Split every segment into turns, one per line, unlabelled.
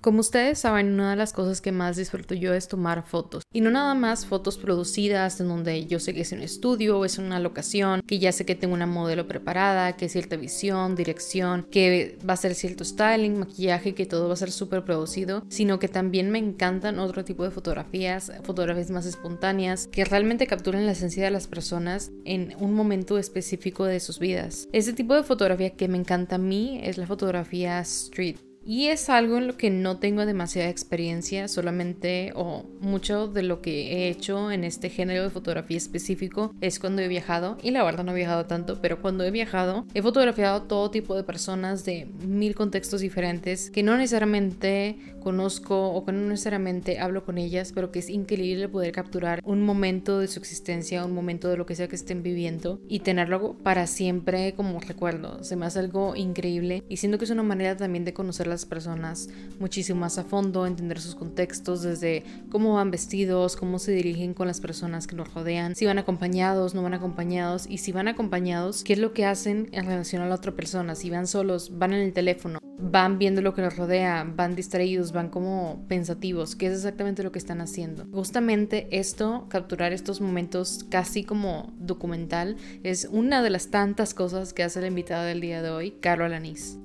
Como ustedes saben, una de las cosas que más disfruto yo es tomar fotos. Y no nada más fotos producidas en donde yo sé que es un estudio o es una locación, que ya sé que tengo una modelo preparada, que cierta visión, dirección, que va a ser cierto styling, maquillaje, que todo va a ser súper producido, sino que también me encantan otro tipo de fotografías, fotografías más espontáneas, que realmente capturan la esencia de las personas en un momento específico de sus vidas. Ese tipo de fotografía que me encanta a mí es la fotografía street y es algo en lo que no tengo demasiada experiencia, solamente o mucho de lo que he hecho en este género de fotografía específico es cuando he viajado, y la verdad no he viajado tanto, pero cuando he viajado he fotografiado todo tipo de personas de mil contextos diferentes que no necesariamente conozco o que no necesariamente hablo con ellas, pero que es increíble poder capturar un momento de su existencia, un momento de lo que sea que estén viviendo y tenerlo para siempre como recuerdo. Se me hace algo increíble y siento que es una manera también de conocer las personas muchísimo más a fondo, entender sus contextos, desde cómo van vestidos, cómo se dirigen con las personas que nos rodean, si van acompañados, no van acompañados, y si van acompañados, qué es lo que hacen en relación a la otra persona, si van solos, van en el teléfono, van viendo lo que los rodea, van distraídos, van como pensativos, qué es exactamente lo que están haciendo. Justamente esto, capturar estos momentos casi como documental, es una de las tantas cosas que hace la invitada del día de hoy, Carol Alanis.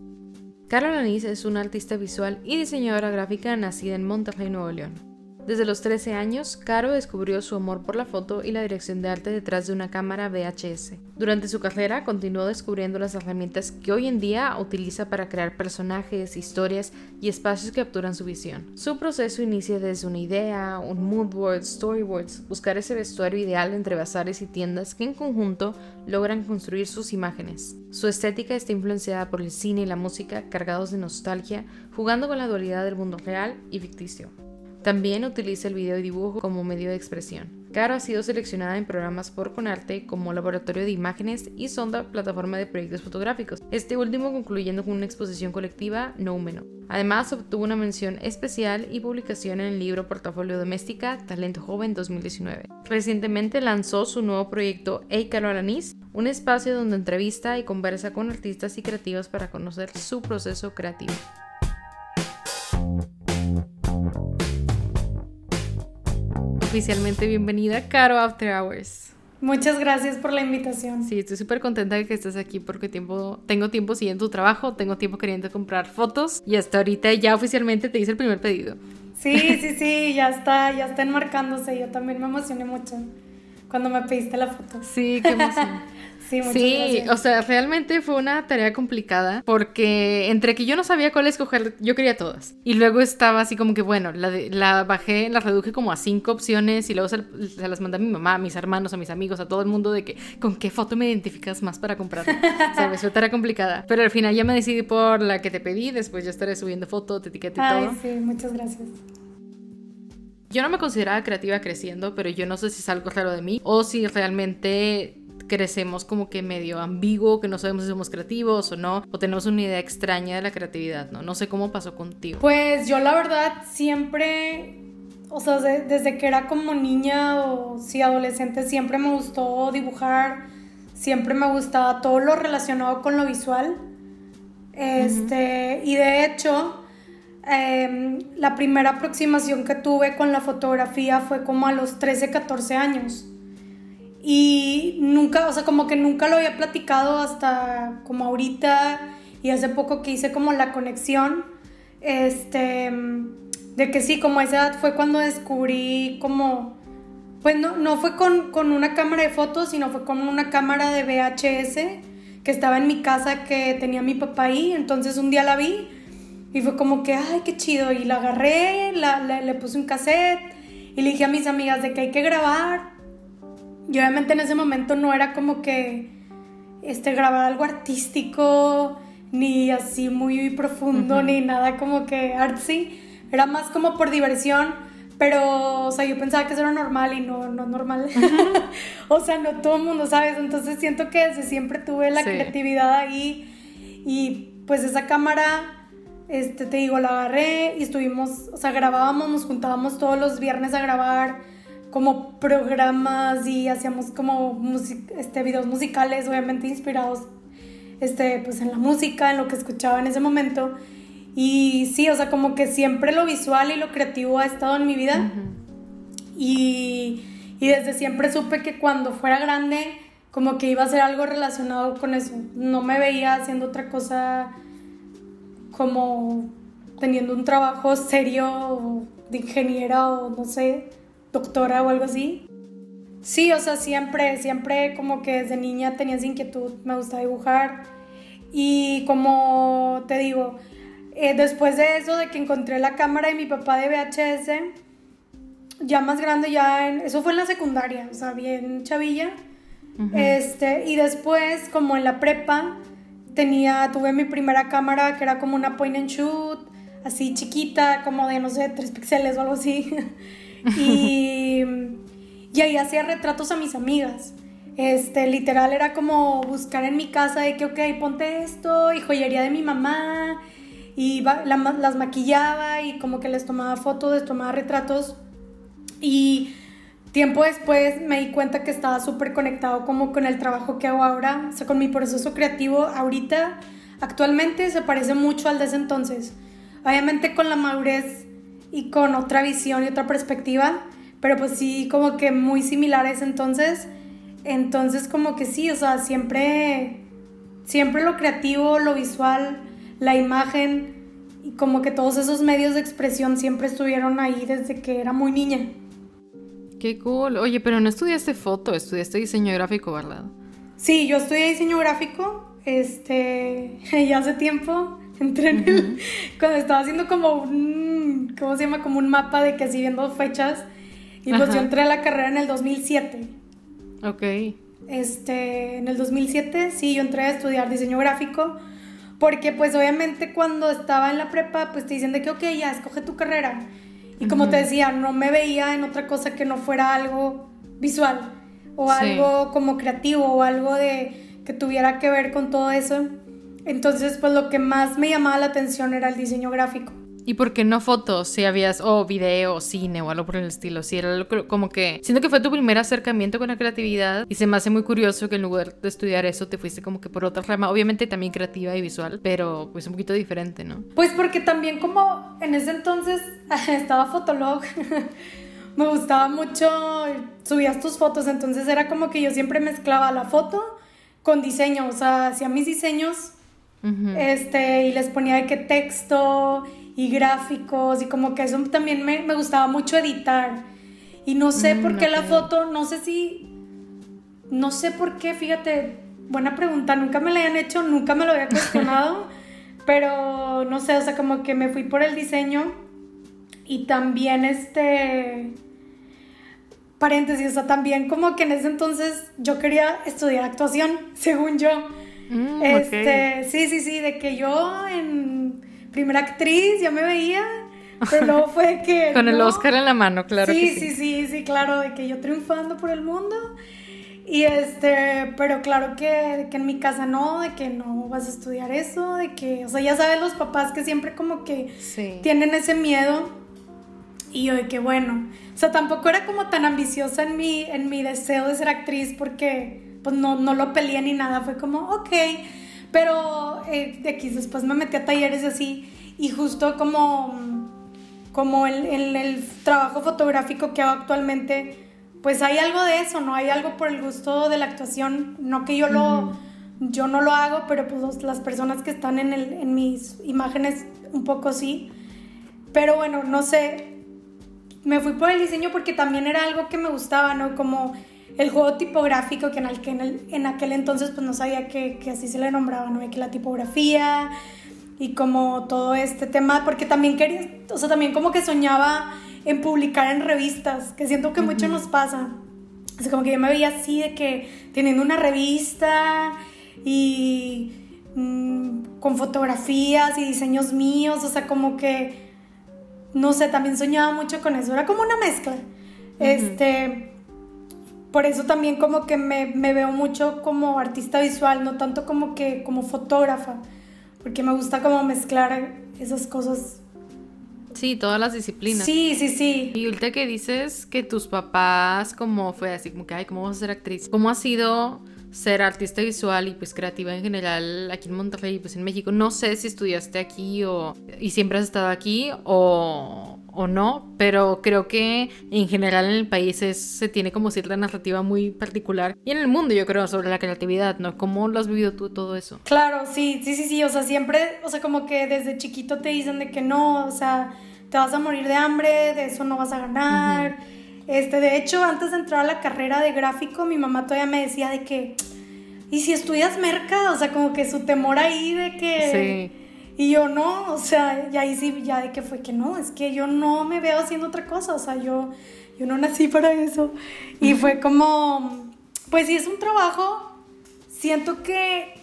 Carol Alanis es una artista visual y diseñadora gráfica nacida en Monterrey, Nuevo León. Desde los 13 años, Caro descubrió su amor por la foto y la dirección de arte detrás de una cámara VHS. Durante su carrera continuó descubriendo las herramientas que hoy en día utiliza para crear personajes, historias y espacios que capturan su visión. Su proceso inicia desde una idea, un mood board, storyboards, buscar ese vestuario ideal entre bazares y tiendas que en conjunto logran construir sus imágenes. Su estética está influenciada por el cine y la música cargados de nostalgia, jugando con la dualidad del mundo real y ficticio. También utiliza el video y dibujo como medio de expresión. Caro ha sido seleccionada en programas por Conarte como Laboratorio de Imágenes y Sonda Plataforma de Proyectos Fotográficos, este último concluyendo con una exposición colectiva no menos. Además, obtuvo una mención especial y publicación en el libro Portafolio Doméstica Talento Joven 2019. Recientemente lanzó su nuevo proyecto Hey Caro Alanis, un espacio donde entrevista y conversa con artistas y creativos para conocer su proceso creativo. Oficialmente bienvenida, Caro After Hours.
Muchas gracias por la invitación.
Sí, estoy súper contenta de que estés aquí porque tiempo, tengo tiempo siguiendo tu trabajo, tengo tiempo queriendo comprar fotos y hasta ahorita ya oficialmente te hice el primer pedido.
Sí, sí, sí, ya está, ya está enmarcándose. Yo también me emocioné mucho cuando me pediste la foto.
Sí, qué emoción. Sí, o sea, realmente fue una tarea complicada porque entre que yo no sabía cuál escoger, yo quería todas. Y luego estaba así como que, bueno, la, la bajé, la reduje como a cinco opciones y luego se, las mandé a mi mamá, a mis hermanos, a mis amigos, a todo el mundo de que con qué foto me identificas más para comprar. ¿Sabes? Fue tarea complicada. Pero al final ya me decidí por la que te pedí, después ya estaré subiendo foto, te y
Ay, sí, muchas gracias.
Yo no me consideraba creativa creciendo, pero yo no sé si es algo raro de mí o si realmente crecemos como que medio ambiguo, que no sabemos si somos creativos o no, o tenemos una idea extraña de la creatividad, ¿no? No sé cómo pasó contigo.
Pues yo la verdad siempre, o sea, desde que era como niña o sí adolescente, siempre me gustó dibujar, siempre me gustaba todo lo relacionado con lo visual. Este, y de hecho, em, la primera aproximación que tuve con la fotografía fue como a los 13, 14 años. Y nunca, o sea, como que nunca lo había platicado hasta como ahorita y hace poco que hice como la conexión, este, de que sí, como a esa edad fue cuando descubrí como, pues no, no fue con, con una cámara de fotos, sino fue con una cámara de VHS que estaba en mi casa que tenía mi papá ahí, entonces un día la vi y fue como que, ay, qué chido, y la agarré, la, le puse un cassette y le dije a mis amigas de que hay que grabar y obviamente en ese momento no era como que este, grabar algo artístico, ni así muy profundo, ni nada como que artsy. Era más como por diversión, pero, o sea, yo pensaba que eso era normal y no, no normal. o sea, no todo el mundo, ¿sabes? Entonces siento que desde siempre tuve la creatividad ahí y pues esa cámara, este, te digo, la agarré y estuvimos, o sea, grabábamos, nos juntábamos todos los viernes a grabar como programas y hacíamos como este, videos musicales, obviamente inspirados este, pues en la música, en lo que escuchaba en ese momento. Y sí, o sea, como que siempre lo visual y lo creativo ha estado en mi vida. y, y desde siempre supe que cuando fuera grande, como que iba a ser algo relacionado con eso. No me veía haciendo otra cosa como teniendo un trabajo serio de ingeniera o no sé, doctora o algo así. Sí, o sea, siempre, siempre como que desde niña tenía esa inquietud, me gustaba dibujar. Y como te digo, eh, después de eso, de que encontré la cámara de mi papá de VHS, ya más grande, ya en, eso fue en la secundaria, o sea, bien chavilla. este, y después, como en la prepa, tenía, tuve mi primera cámara que era como una point and shoot, así chiquita, como de, no sé, 3 píxeles o algo así. y, y ahí hacía retratos a mis amigas. Este, literal era como buscar en mi casa de que, ok, ponte esto, y joyería de mi mamá, y las maquillaba y como que les tomaba fotos, les tomaba retratos y tiempo después me di cuenta que estaba súper conectado como con el trabajo que hago ahora, o sea, con mi proceso creativo ahorita, actualmente se parece mucho al de ese entonces. Obviamente con la madurez y con otra visión y otra perspectiva, pero pues sí, como que muy similar a ese entonces. Entonces como que sí, o sea, siempre, siempre lo creativo, lo visual, la imagen y como que todos esos medios de expresión siempre estuvieron ahí desde que era muy niña.
Qué cool. Oye, pero no estudiaste foto, estudiaste diseño gráfico, ¿verdad?
Sí, yo estudié diseño gráfico, este, ya hace tiempo, entré en el, cuando estaba haciendo como un, ¿cómo se llama? Como un mapa de que así viendo fechas, y pues yo entré a la carrera en el 2007.
Ok.
Este, en el 2007, sí, yo entré a estudiar diseño gráfico, porque pues obviamente cuando estaba en la prepa, pues te dicen de que, ok, ya, escoge tu carrera. Y como te decía, no me veía en otra cosa que no fuera algo visual o algo como creativo o algo de que tuviera que ver con todo eso. Entonces, pues lo que más me llamaba la atención era el diseño gráfico.
¿Y por qué no fotos? Si habías, o video, o cine, o algo por el estilo. Si era como que. Siento que fue tu primer acercamiento con la creatividad. Y se me hace muy curioso que en lugar de estudiar eso, te fuiste como que por otra rama. Obviamente también creativa y visual, pero pues un poquito diferente, ¿no?
Pues porque también, como en ese entonces estaba Fotolog. me gustaba mucho. Subías tus fotos, entonces era como que yo siempre mezclaba la foto con diseño. O sea, hacía mis diseños. Este, y les ponía de qué texto y gráficos y como que eso también me, me gustaba mucho editar. Y no sé mm, por qué la foto, no sé si, no sé por qué, fíjate, buena pregunta, nunca me la hayan hecho, nunca me lo había cuestionado, pero no sé, o sea, como que me fui por el diseño y también este, paréntesis, o sea, también como que en ese entonces yo quería estudiar actuación, según yo. Mm, este, sí, sí, sí, de que yo en primera actriz, ya me veía. Pero luego fue que.
Con el Oscar en la mano, claro.
Sí,
que
sí, sí, sí, claro, de que yo triunfando por el mundo. Y este, pero claro que, que, en mi casa no, de que no vas a estudiar eso, de que, o sea, ya saben los papás que siempre como que tienen ese miedo. Y yo de que bueno, o sea, tampoco era como tan ambiciosa en mi, en mi deseo de ser actriz porque pues no, no lo peleé ni nada, fue como, ok, pero eh, de aquí después me metí a talleres así y justo como, como el, el, trabajo fotográfico que hago actualmente, pues hay algo de eso, ¿no? Hay algo por el gusto de la actuación, no que yo lo... Yo no lo hago, pero pues las personas que están en, el, en mis imágenes un poco sí. Pero bueno, no sé, me fui por el diseño porque también era algo que me gustaba, ¿no? Como el juego tipográfico que en, el, en, aquel entonces pues no sabía que, así se le nombraba, ¿no? Que la tipografía y como todo este tema, porque también quería, o sea, también como que soñaba en publicar en revistas, que siento que mucho nos pasa. O sea, como que yo me veía así de que teniendo una revista y mm, con fotografías y diseños míos, o sea, como que, no sé, también soñaba mucho con eso, era como una mezcla. Este por eso también como que me, veo mucho como artista visual, no tanto como que como fotógrafa, porque me gusta como mezclar esas cosas.
Sí, todas las disciplinas.
Sí, sí, sí.
Y ahorita que dices que tus papás como fue así como que, ay, ¿cómo vas a ser actriz? ¿Cómo ha sido ser artista visual y pues creativa en general aquí en Monterrey y pues en México. No sé si estudiaste aquí o y siempre has estado aquí o, o no, pero creo que en general en el país se tiene como cierta narrativa muy particular y en el mundo yo creo sobre la creatividad, ¿no? ¿Cómo lo has vivido tú todo eso?
Claro, sí, sí, sí, sí, o sea, siempre, o sea, como que desde chiquito te dicen de que no, o sea, te vas a morir de hambre, de eso no vas a ganar. Este, de hecho, antes de entrar a la carrera de gráfico, mi mamá todavía me decía de que, ¿y si estudias merca? O sea, como que su temor ahí de que... Sí. Y yo no, o sea, y ahí sí, ya de que fue que no, es que yo no me veo haciendo otra cosa, o sea, yo, yo no nací para eso. Y fue como, pues si es un trabajo, siento que,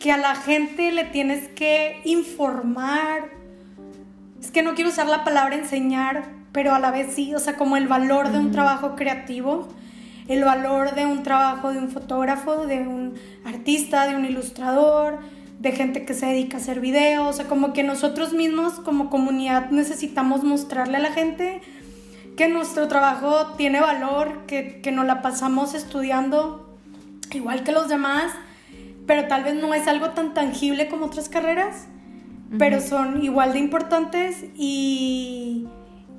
que a la gente le tienes que informar, es que no quiero usar la palabra enseñar, pero a la vez sí, o sea, como el valor de un trabajo creativo, el valor de un trabajo de un fotógrafo, de un artista, de un ilustrador, de gente que se dedica a hacer videos, o sea, como que nosotros mismos como comunidad necesitamos mostrarle a la gente que nuestro trabajo tiene valor, que, que nos la pasamos estudiando igual que los demás, pero tal vez no es algo tan tangible como otras carreras, pero son igual de importantes y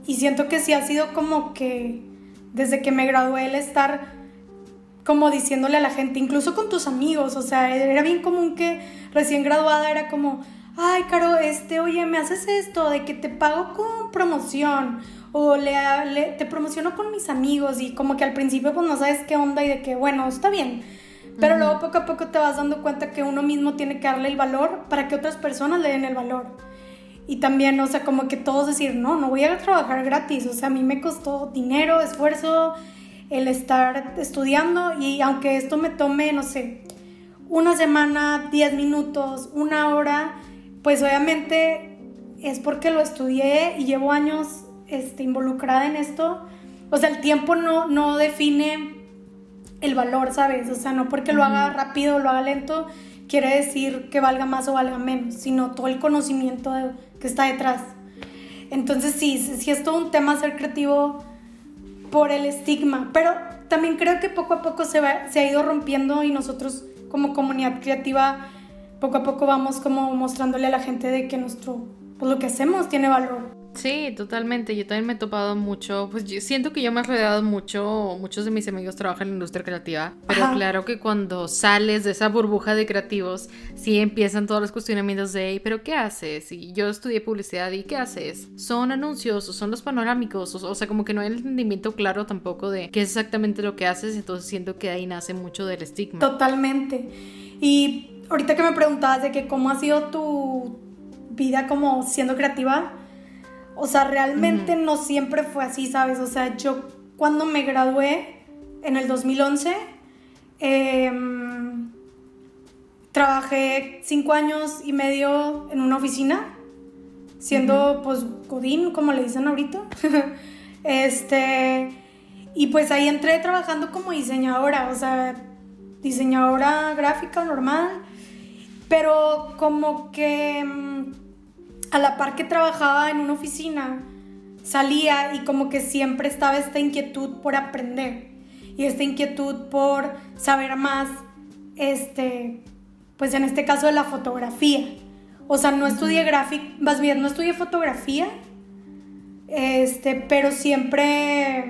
y siento que sí ha sido como que desde que me gradué el estar como diciéndole a la gente, incluso con tus amigos, o sea, era bien común que recién graduada era como, ay, Caro, este, oye, me haces esto, de que te pago con promoción, o le, te promociono con mis amigos, y como que al principio pues no sabes qué onda y de que, bueno, está bien, pero luego poco a poco te vas dando cuenta que uno mismo tiene que darle el valor para que otras personas le den el valor. Y también, o sea, como que todos decir, no, no voy a trabajar gratis, o sea, a mí me costó dinero, esfuerzo, el estar estudiando y aunque esto me tome, no sé, una semana, 10 minutos, una hora, pues obviamente es porque lo estudié y llevo años este, involucrada en esto. O sea, el tiempo no, no define el valor, ¿sabes? O sea, no porque lo haga rápido lo haga lento, quiere decir que valga más o valga menos, sino todo el conocimiento que está detrás. Entonces sí, sí es todo un tema ser creativo por el estigma, pero también creo que poco a poco se, va, se ha ido rompiendo y nosotros como comunidad creativa poco a poco vamos como mostrándole a la gente de que nuestro, pues lo que hacemos tiene valor.
Sí, totalmente. Yo también me he topado mucho, pues yo siento que yo me he rodeado mucho, muchos de mis amigos trabajan en la industria creativa, pero claro que cuando sales de esa burbuja de creativos, sí empiezan todos los cuestionamientos de, pero ¿qué haces? Y yo estudié publicidad y ¿qué haces? Son anuncios o son los panorámicos, o, sea, como que no hay el entendimiento claro tampoco de qué es exactamente lo que haces, entonces siento que ahí nace mucho del estigma.
Totalmente. Y ahorita que me preguntabas de que cómo ha sido tu vida como siendo creativa, o sea, realmente no siempre fue así, ¿sabes? O sea, yo cuando me gradué en el 2011, em, trabajé cinco años y medio en una oficina, siendo pues Godín, como le dicen ahorita. este, y pues ahí entré trabajando como diseñadora, o sea, diseñadora gráfica normal, pero como que em, a la par que trabajaba en una oficina, salía y como que siempre estaba esta inquietud por aprender y esta inquietud por saber más, este, pues en este caso de la fotografía. O sea, no estudié gráfica, más bien no estudié fotografía, este, pero siempre,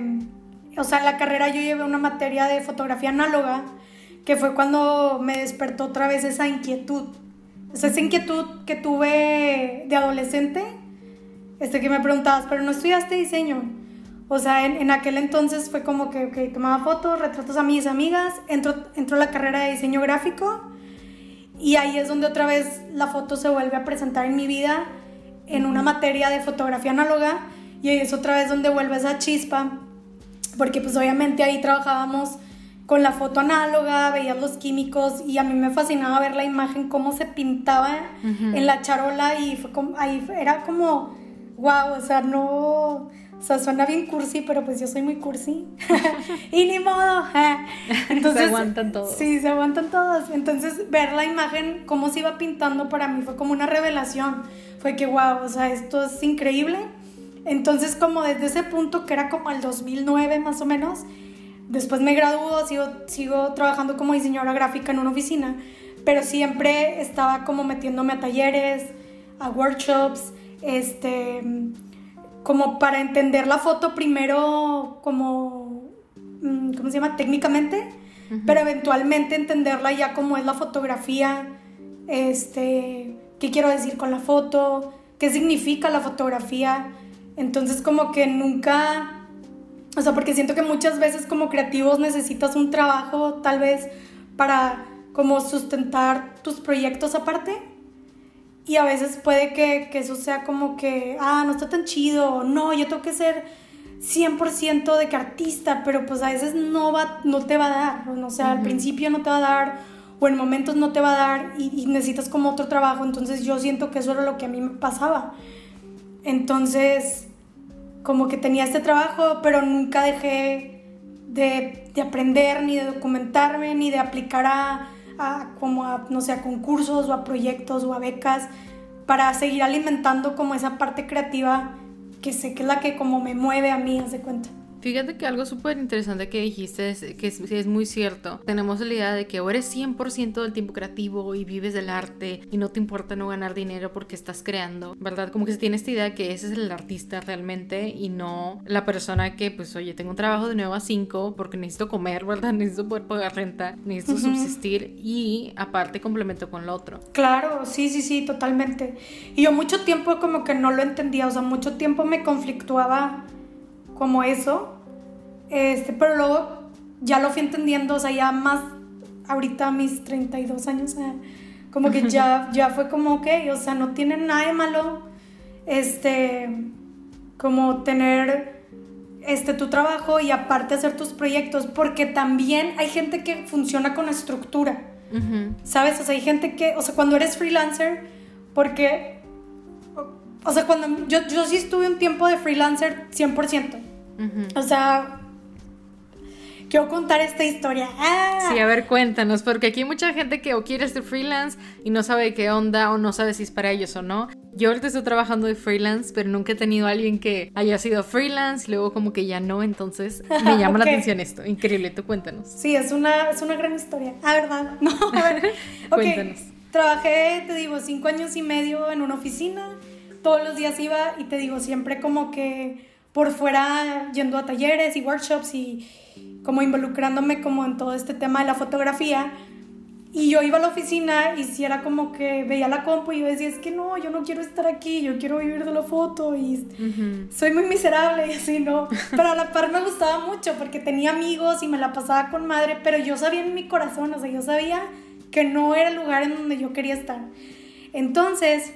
o sea, en la carrera yo llevé una materia de fotografía análoga, que fue cuando me despertó otra vez esa inquietud esa inquietud que tuve de adolescente, este que me preguntabas, pero no estudiaste diseño. O sea, en, aquel entonces fue como que tomaba fotos, retratos a mis amigas, entró, entró la carrera de diseño gráfico y ahí es donde otra vez la foto se vuelve a presentar en mi vida en una materia de fotografía análoga y ahí es otra vez donde vuelve esa chispa, porque pues obviamente ahí trabajábamos con la foto análoga, veías los químicos y a mí me fascinaba ver la imagen, cómo se pintaba en la charola y fue como, ahí era como, wow, o sea, no, o sea, suena bien cursi, pero pues yo soy muy cursi. y ni modo.
Entonces, se aguantan todos.
Sí, se aguantan todos. Entonces, ver la imagen, cómo se iba pintando para mí fue como una revelación. Fue que, wow, o sea, esto es increíble. Entonces, como desde ese punto, que era como el 2009 más o menos, después me graduó, sigo, sigo trabajando como diseñadora gráfica en una oficina, pero siempre estaba como metiéndome a talleres, a workshops, este, como para entender la foto primero como, mm, ¿cómo se llama? Técnicamente, pero eventualmente entenderla ya como es la fotografía, este, qué quiero decir con la foto, qué significa la fotografía. Entonces como que nunca, o sea, porque siento que muchas veces como creativos necesitas un trabajo tal vez para como sustentar tus proyectos aparte. Y a veces puede que, que eso sea como que, ah, no está tan chido, no, yo tengo que ser 100% de que artista, pero pues a veces no, va, no te va a dar, o sea, al principio no te va a dar, o en momentos no te va a dar y, necesitas como otro trabajo, entonces yo siento que eso era lo que a mí me pasaba. Entonces, como que tenía este trabajo, pero nunca dejé de, de aprender, ni de documentarme, ni de aplicar a como a, no sé, a concursos o a proyectos o a becas para seguir alimentando como esa parte creativa que sé que es la que como me mueve a mí, haz de cuenta.
Fíjate que algo súper interesante que dijiste es que es, es, muy cierto. Tenemos la idea de que o eres 100% del tiempo creativo y vives del arte y no te importa no ganar dinero porque estás creando, ¿verdad? Como que se tiene esta idea de que ese es el artista realmente y no la persona que, pues, oye, tengo un trabajo de 9 a 5 porque necesito comer, ¿verdad? Necesito poder pagar renta, necesito subsistir y aparte complemento con lo otro.
Claro, sí, sí, sí, totalmente. Y yo mucho tiempo como que no lo entendía, o sea, mucho tiempo me conflictuaba como eso. Este, pero luego ya lo fui entendiendo, o sea, ya más ahorita mis 32 años, como que ya, ya fue como, ok, o sea, no tiene nada de malo, este, como tener, este, tu trabajo y aparte hacer tus proyectos, porque también hay gente que funciona con estructura, ¿sabes? O sea, hay gente que, o sea, cuando eres freelancer, porque, o, sea, cuando yo, yo sí estuve un tiempo de freelancer 100%, o sea, quiero contar esta historia.
¡Ah! Sí, a ver, cuéntanos, porque aquí hay mucha gente que o quiere ser freelance y no sabe qué onda o no sabe si es para ellos o no. Yo ahorita estoy trabajando de freelance, pero nunca he tenido a alguien que haya sido freelance luego como que ya no, entonces me llama la atención esto. Increíble, tú cuéntanos.
Sí, es una, es una gran historia. Ah, ¿verdad? No, a ver. cuéntanos. Trabajé, te digo, cinco años y medio en una oficina. Todos los días iba y te digo, siempre como que por fuera yendo a talleres y workshops y como involucrándome como en todo este tema de la fotografía. Y yo iba a la oficina y si era como que veía la compu y yo decía, es que no, yo no quiero estar aquí, yo quiero vivir de la foto y soy muy miserable y así, ¿no? Pero a la par me gustaba mucho porque tenía amigos y me la pasaba con madre, pero yo sabía en mi corazón, o sea, yo sabía que no era el lugar en donde yo quería estar. Entonces,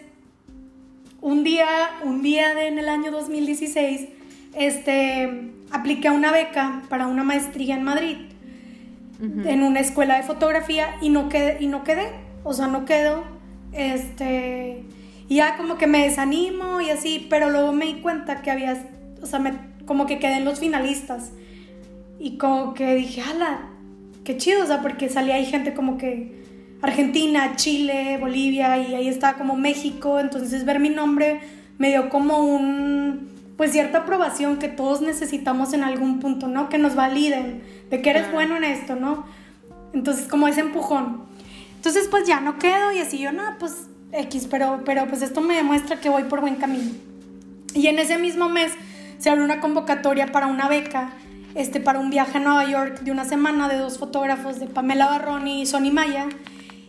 un día, un día de, en el año 2016, este, apliqué a una beca para una maestría en Madrid, en una escuela de fotografía y no quedé, y no quedé, o sea, no quedo, este, y ya como que me desanimo y así, pero luego me di cuenta que había, o sea, me, como que quedé en los finalistas. Y como que dije, ala, qué chido, o sea, porque salía ahí gente como que Argentina, Chile, Bolivia y ahí estaba como México, entonces ver mi nombre me dio como un pues cierta aprobación que todos necesitamos en algún punto, ¿no? Que nos validen de que eres bueno en esto, ¿no? Entonces, como ese empujón. Entonces, pues ya no quedo y así yo, no, pues X, pero, pero pues esto me demuestra que voy por buen camino. Y en ese mismo mes se abrió una convocatoria para una beca, este, para un viaje a Nueva York de una semana de dos fotógrafos, de Pamela Barrón y Sonny Maya,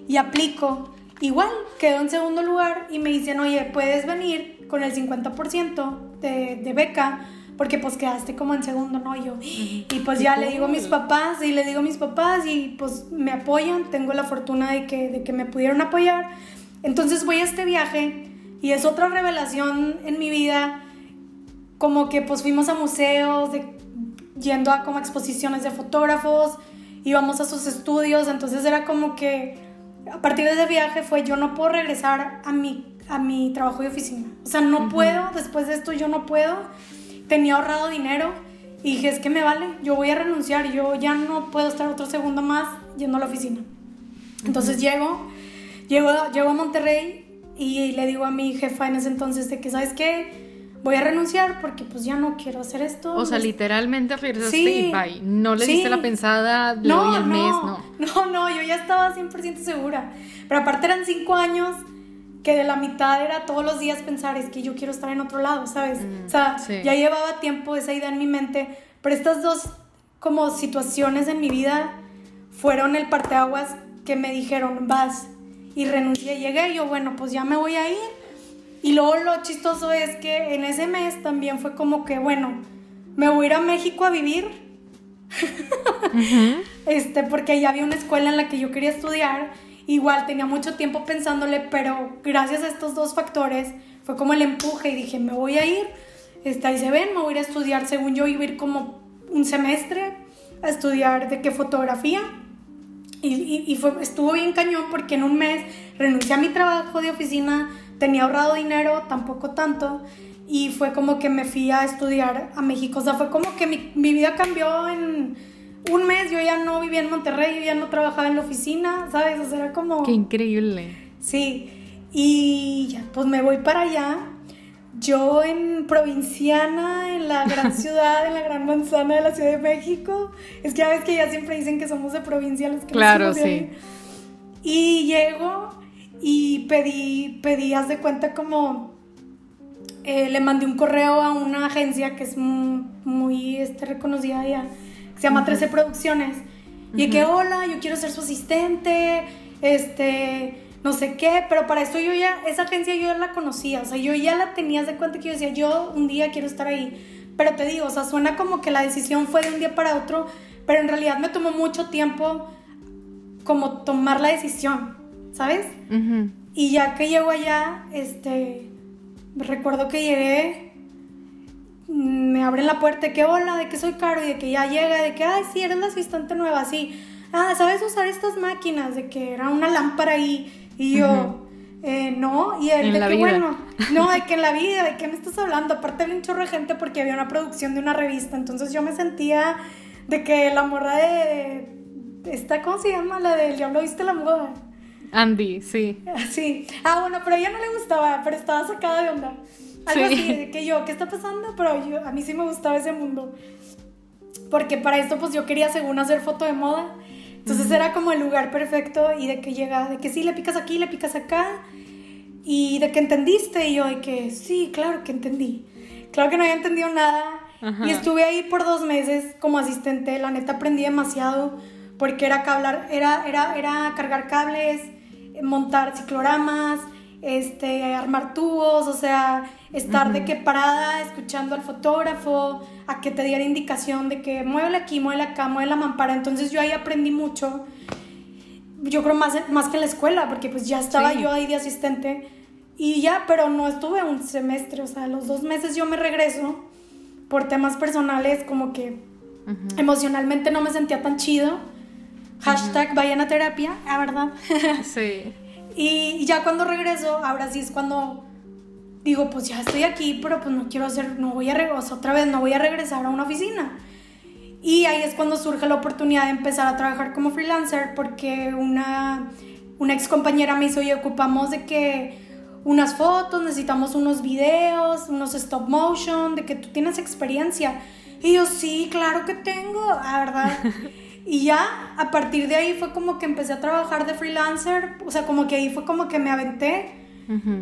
y aplico. Igual, quedo en segundo lugar y me dicen, oye, puedes venir con el 50% de, beca, porque pues quedaste como en segundo, ¿no? Y yo, y pues ya le digo a mis papás, y le digo a mis papás, y pues me apoyan, tengo la fortuna de que, de que me pudieron apoyar. Entonces voy a este viaje y es otra revelación en mi vida, como que pues fuimos a museos, de, yendo a como exposiciones de fotógrafos, íbamos a sus estudios, entonces era como que a partir de ese viaje fue yo no puedo regresar a mi a mi trabajo de oficina. O sea, no puedo, después de esto yo no puedo. Tenía ahorrado dinero y dije, es que me vale, yo voy a renunciar, yo ya no puedo estar otro segundo más yendo a la oficina. Entonces llego, llego, llego a Monterrey y le digo a mi jefa en ese entonces de que, ¿sabes qué? Voy a renunciar porque pues ya no quiero hacer esto.
O sea, literalmente regresaste y bye. No le diste la pensada, no, el mes, no.
No, no, yo ya estaba 100% segura. Pero aparte eran cinco años que de la mitad era todos los días pensar, es que yo quiero estar en otro lado, ¿sabes? Mm, o sea, ya llevaba tiempo esa idea en mi mente, pero estas dos como situaciones en mi vida fueron el parteaguas que me dijeron, vas, y renuncié, llegué, y yo, bueno, pues ya me voy a ir. Y luego lo chistoso es que en ese mes también fue como que, bueno, me voy a ir a México a vivir. este, porque allá había una escuela en la que yo quería estudiar Igual tenía mucho tiempo pensándole, pero gracias a estos dos factores fue como el empuje y dije, me voy a ir. Está, ahí se ven, me voy a ir a estudiar, según yo iba a ir como un semestre a estudiar de qué fotografía. Y, y, fue, estuvo bien cañón porque en un mes renuncié a mi trabajo de oficina, tenía ahorrado dinero, tampoco tanto, y fue como que me fui a estudiar a México. O sea, fue como que mi, mi vida cambió en un mes yo ya no vivía en Monterrey, yo ya no trabajaba en la oficina, ¿sabes? O sea, era como...
Qué increíble.
Sí, y ya, pues me voy para allá. Yo en provinciana, en la gran ciudad, en la gran manzana de la Ciudad de México. Es que ya ves que ya siempre dicen que somos de provincia los que
Claro, sí.
Y llego y pedí, pedí, haz de cuenta como... Eh, le mandé un correo a una agencia que es muy, muy este, reconocida allá se llama 13 Producciones. Y que, hola, yo quiero ser su asistente, este, no sé qué, pero para eso yo ya, esa agencia yo ya la conocía, o sea, yo ya la tenía de cuenta que yo decía, yo un día quiero estar ahí. Pero te digo, o sea, suena como que la decisión fue de un día para otro, pero en realidad me tomó mucho tiempo como tomar la decisión, ¿sabes? Y ya que llego allá, este, recuerdo que llegué me abren la puerta de que hola, de que soy Caro y de que ya llega, de que, ay, sí, eres la asistente nueva, sí. Ah, ¿sabes usar estas máquinas? De que era una lámpara ahí y yo, eh, no, y él, de que bueno, no, de que en la vida, ¿de qué me estás hablando? Aparte había un chorro de gente porque había una producción de una revista, entonces yo me sentía de que la morra de, esta, ¿cómo se llama? La del Diablo Viste la Moda.
Andy, sí.
Sí. Ah, bueno, pero a ella no le gustaba, pero estaba sacada de onda. Algo así, de que yo, ¿qué está pasando? Pero yo, a mí sí me gustaba ese mundo. Porque para esto, pues yo quería, según hacer foto de moda. Entonces era como el lugar perfecto y de que llega, de que sí, le picas aquí, le picas acá. Y de que entendiste. Y yo, de que sí, claro que entendí. Claro que no había entendido nada. Y estuve ahí por dos meses como asistente. La neta aprendí demasiado porque era, cablar, era, era, era cargar cables, montar cicloramas, este, armar tubos, o sea, estar de que parada escuchando al fotógrafo, a que te diera indicación de que mueve aquí, mueve acá, mueve la mampara. Entonces yo ahí aprendí mucho, yo creo más, más que en la escuela, porque pues ya estaba yo ahí de asistente y ya, pero no estuve un semestre, o sea, los dos meses yo me regreso por temas personales, como que emocionalmente no me sentía tan chido. Hashtag vayan a terapia, la verdad.
Sí.
Y ya cuando regreso, ahora sí es cuando digo, pues ya estoy aquí, pero pues no quiero hacer, no voy a regresar otra vez, no voy a regresar a una oficina. Y ahí es cuando surge la oportunidad de empezar a trabajar como freelancer porque una, una ex compañera me hizo, y ocupamos de que unas fotos, necesitamos unos videos, unos stop motion, de que tú tienes experiencia. Y yo, sí, claro que tengo, la verdad. Y ya a partir de ahí fue como que empecé a trabajar de freelancer, o sea, como que ahí fue como que me aventé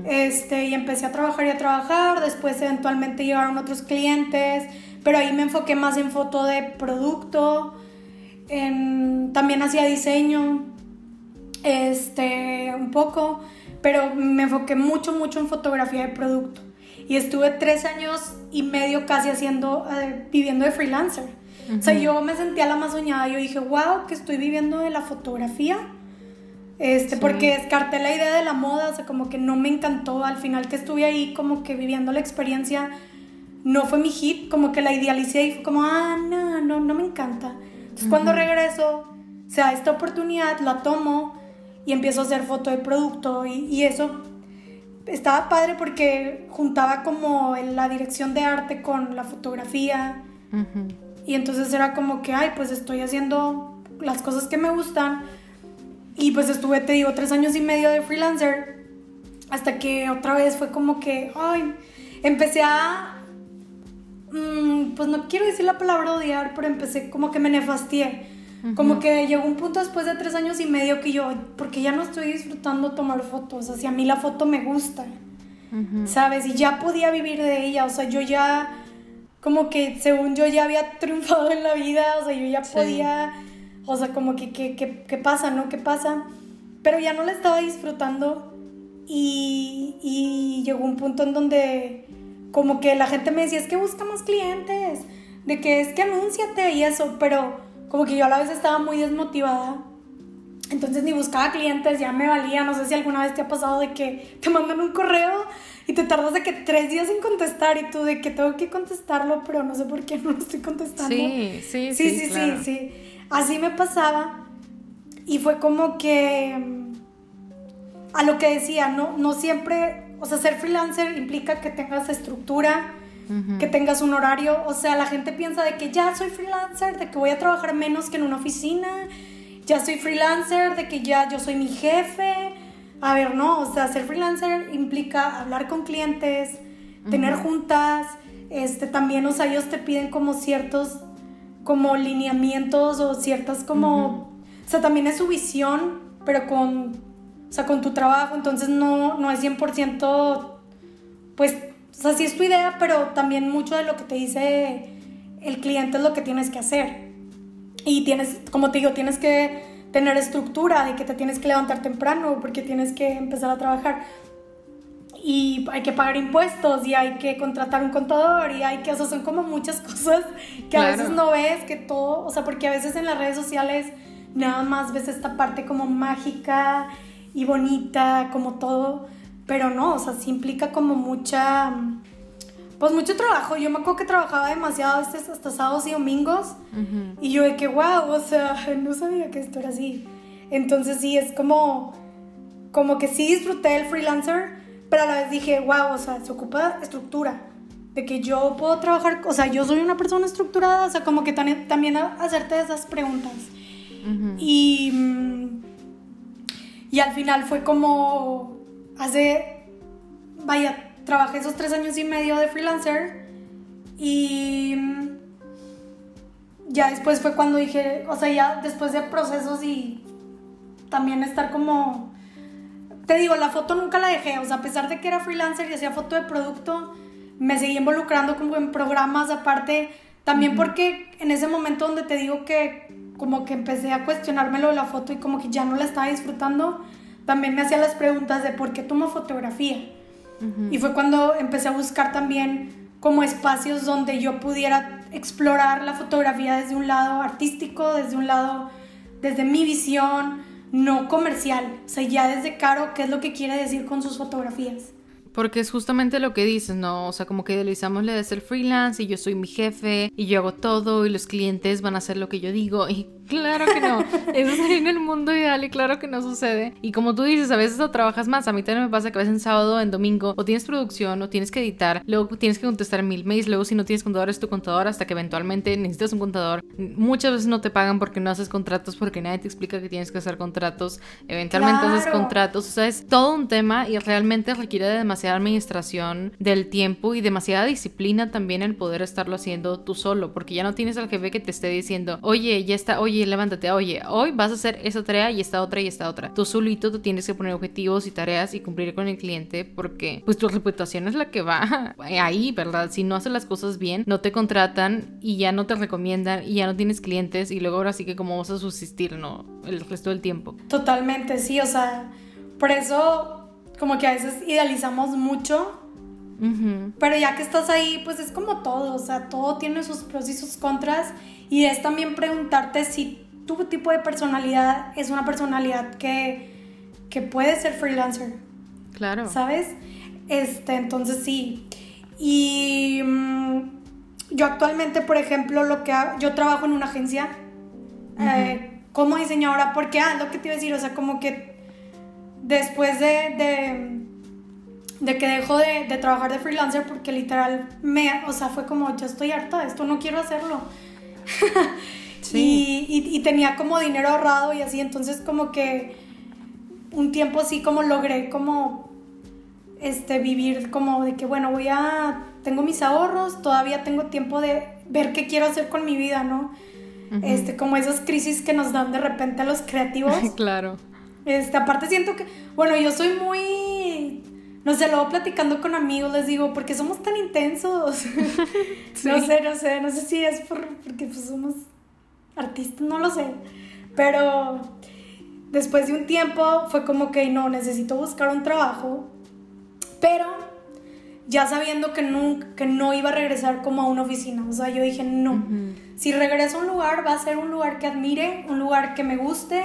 este, y empecé a trabajar y a trabajar, después eventualmente llegaron otros clientes, pero ahí me enfoqué más en foto de producto, en, también hacía diseño, este, un poco, pero me enfoqué mucho, mucho en fotografía de producto. Y estuve tres años y medio casi haciendo, eh, viviendo de freelancer. O sea, yo me sentía la más soñada. Yo dije, wow, que estoy viviendo de la fotografía. Este, porque descarté la idea de la moda, o sea, como que no me encantó. Al final que estuve ahí, como que viviendo la experiencia, no fue mi hit, como que la idealicé y fue como, ah, no, no, no me encanta. Entonces, cuando regreso, o sea, esta oportunidad la tomo y empiezo a hacer foto de producto y, y eso estaba padre porque juntaba como la dirección de arte con la fotografía. Y entonces era como que, ay, pues estoy haciendo las cosas que me gustan. Y pues estuve, te digo, tres años y medio de freelancer. Hasta que otra vez fue como que, ay, empecé a, mm, pues no quiero decir la palabra odiar, pero empecé como que me nefastié. Como que llegó un punto después de tres años y medio que yo, porque ya no estoy disfrutando tomar fotos, o sea, a mí la foto me gusta, ¿sabes? Y ya podía vivir de ella, o sea, yo ya, como que según yo ya había triunfado en la vida, o sea, yo ya podía, o sea, como que, ¿qué pasa, no? ¿Qué pasa? Pero ya no la estaba disfrutando y, y llegó un punto en donde como que la gente me decía, es que busca más clientes, de que es que anúnciate y eso, pero como que yo a la vez estaba muy desmotivada. Entonces ni buscaba clientes, ya me valía. No sé si alguna vez te ha pasado de que te mandan un correo y te tardas de que tres días en contestar y tú de que tengo que contestarlo, pero no sé por qué no lo estoy contestando.
Sí, sí,
sí. Sí, sí, sí, sí. Así me pasaba y fue como que a lo que decía, no, no siempre, o sea, ser freelancer implica que tengas estructura, que tengas un horario, o sea, la gente piensa de que ya soy freelancer, de que voy a trabajar menos que en una oficina, ya soy freelancer, de que ya yo soy mi jefe. A ver, no, o sea, ser freelancer implica hablar con clientes, tener juntas, este, también, o sea, ellos te piden como ciertos, como lineamientos o ciertas como, o sea, también es su visión, pero con, o sea, con tu trabajo, entonces no, no es 100%, pues, o sea, sí es tu idea, pero también mucho de lo que te dice el cliente es lo que tienes que hacer. Y tienes, como te digo, tienes que tener estructura de que te tienes que levantar temprano porque tienes que empezar a trabajar. Y hay que pagar impuestos y hay que contratar un contador y hay que, o sea, son como muchas cosas que a veces no ves, que todo, o sea, porque a veces en las redes sociales nada más ves esta parte como mágica y bonita, como todo, pero no, o sea, sí implica como mucha, pues mucho trabajo. Yo me acuerdo que trabajaba demasiado veces hasta sábados y domingos y yo de que, wow, o sea, no sabía que esto era así. Entonces sí, es como, como que sí disfruté el freelancer, pero a la vez dije, wow, o sea, se ocupa estructura. De que yo puedo trabajar, o sea, yo soy una persona estructurada, o sea, como que también hacerte esas preguntas. Y, mm, y al final fue como, hace, vaya, trabajé esos tres años y medio de freelancer y ya después fue cuando dije, o sea, ya después de procesos y también estar como, te digo, la foto nunca la dejé, o sea, a pesar de que era freelancer y hacía foto de producto, me seguí involucrando como en programas aparte, también porque en ese momento donde te digo que como que empecé a cuestionármelo de la foto y como que ya no la estaba disfrutando, también me hacía las preguntas de por qué tomo fotografía. Y fue cuando empecé a buscar también como espacios donde yo pudiera explorar la fotografía desde un lado artístico, desde un lado, desde mi visión, no comercial. O sea, ya desde Caro, qué es lo que quiere decir con sus fotografías.
Porque es justamente lo que dices, ¿no? O sea, como que idealizamos la de ser freelance y yo soy mi jefe y yo hago todo y los clientes van a hacer lo que yo digo y Claro que no. Eso es en el mundo ideal y claro que no sucede. Y como tú dices, a veces trabajas más. A mí también me pasa que a veces en sábado, en domingo, o tienes producción o tienes que editar, luego tienes que contestar mil mails, luego si no tienes contador es tu contador hasta que eventualmente necesitas un contador. Muchas veces no te pagan porque no haces contratos, porque nadie te explica que tienes que hacer contratos. Eventualmente haces contratos. O sea, es todo un tema y realmente requiere de demasiada administración del tiempo y demasiada disciplina también el poder estarlo haciendo tú solo, porque ya no tienes al jefe que te esté diciendo, oye, ya está, oye, oye, levántate, oye, hoy vas a hacer esa tarea y esta otra y esta otra. Tú solito tú tienes que poner objetivos y tareas y cumplir con el cliente porque pues tu reputación es la que va ahí, ¿verdad? Si no haces las cosas bien, no te contratan y ya no te recomiendan y ya no tienes clientes y luego ahora sí que cómo vas a subsistir, ¿no? El resto del tiempo.
Totalmente, sí, o sea, por eso como que a veces idealizamos mucho pero ya que estás ahí, pues es como todo, o sea, todo tiene sus pros y sus contras y es también preguntarte si tu tipo de personalidad es una personalidad que, que puede ser freelancer.
Claro.
¿Sabes? Este, entonces sí. Y mm, yo actualmente, por ejemplo, lo que yo trabajo en una agencia eh, como diseñadora, porque, ah, lo que te iba a decir, o sea, como que después de de que dejo de, de, trabajar de freelancer porque literal me, o sea, fue como, yo estoy harta de esto, no quiero hacerlo. Sí. y, y, tenía como dinero ahorrado y así, entonces como que un tiempo así como logré como este, vivir como de que, bueno, voy a, tengo mis ahorros, todavía tengo tiempo de ver qué quiero hacer con mi vida, ¿no? Este, como esas crisis que nos dan de repente a los creativos.
claro.
Este, aparte siento que, bueno, yo soy muy, no sé, luego platicando con amigos les digo, porque somos tan intensos. No sé, no sé, no sé si es por, porque pues somos artistas, no lo sé. Pero después de un tiempo fue como que no, necesito buscar un trabajo, pero ya sabiendo que no, que no iba a regresar como a una oficina. O sea, yo dije, no, si regreso a un lugar va a ser un lugar que admire, un lugar que me guste,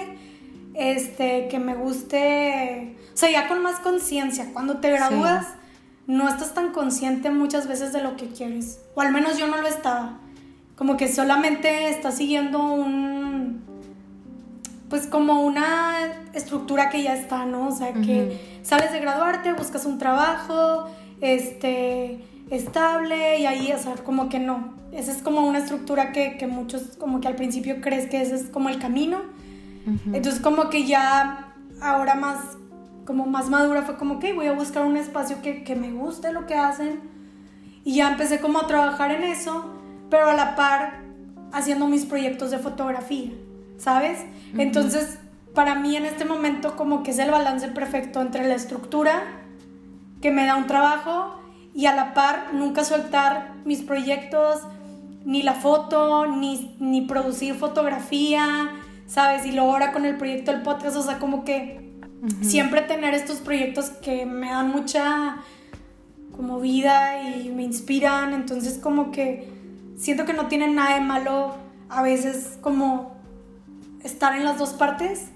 este, que me guste, o sea, ya con más conciencia. Cuando te gradúas, no estás tan consciente muchas veces de lo que quieres, o al menos yo no lo estaba. Como que solamente estás siguiendo un, pues como una estructura que ya está, ¿no? O sea, que sales de graduarte, buscas un trabajo, este, estable y ahí, o sea, como que no. Esa es como una estructura que, que muchos como que al principio crees que ese es como el camino. Entonces como que ya ahora más, como más madura fue como que voy a buscar un espacio que, que me guste lo que hacen. Y ya empecé como a trabajar en eso, pero a la par haciendo mis proyectos de fotografía, ¿sabes? Entonces, para mí en este momento como que es el balance perfecto entre la estructura que me da un trabajo y a la par nunca soltar mis proyectos, ni la foto, ni, ni producir fotografía, ¿sabes? Y luego ahora con el proyecto del podcast, o sea, como que siempre tener estos proyectos que me dan mucha como vida y me inspiran, entonces como que siento que no tiene nada de malo a veces como estar en las dos partes.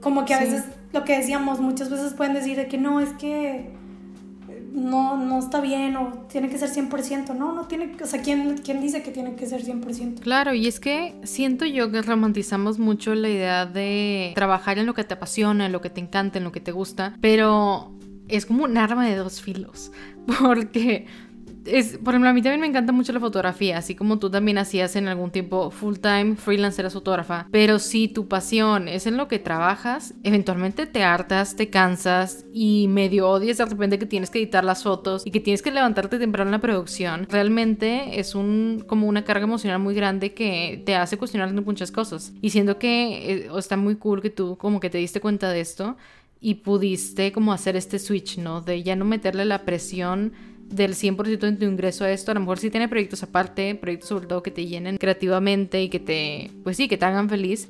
Como que a veces lo que decíamos, muchas veces pueden decir de que no, es que no, no está bien o tiene que ser 100%. No, no tiene, o sea, ¿quién, ¿quién dice que tiene que ser 100%?
Claro, y es que siento yo que romantizamos mucho la idea de trabajar en lo que te apasiona, en lo que te encanta, en lo que te gusta, pero es como un arma de dos filos, porque es, por ejemplo, a mí también me encanta mucho la fotografía, así como tú también hacías en algún tiempo full time freelance eras fotógrafa. Pero si tu pasión es en lo que trabajas, eventualmente te hartas, te cansas y medio odias de repente que tienes que editar las fotos y que tienes que levantarte temprano en la producción. Realmente es un como una carga emocional muy grande que te hace cuestionar muchas cosas. Y siento que eh, está muy cool que tú como que te diste cuenta de esto y pudiste como hacer este switch, ¿no? De ya no meterle la presión del 100% de tu ingreso a esto. A lo mejor sí tiene proyectos aparte, proyectos sobre todo que te llenen creativamente y que te, pues sí, que te hagan feliz.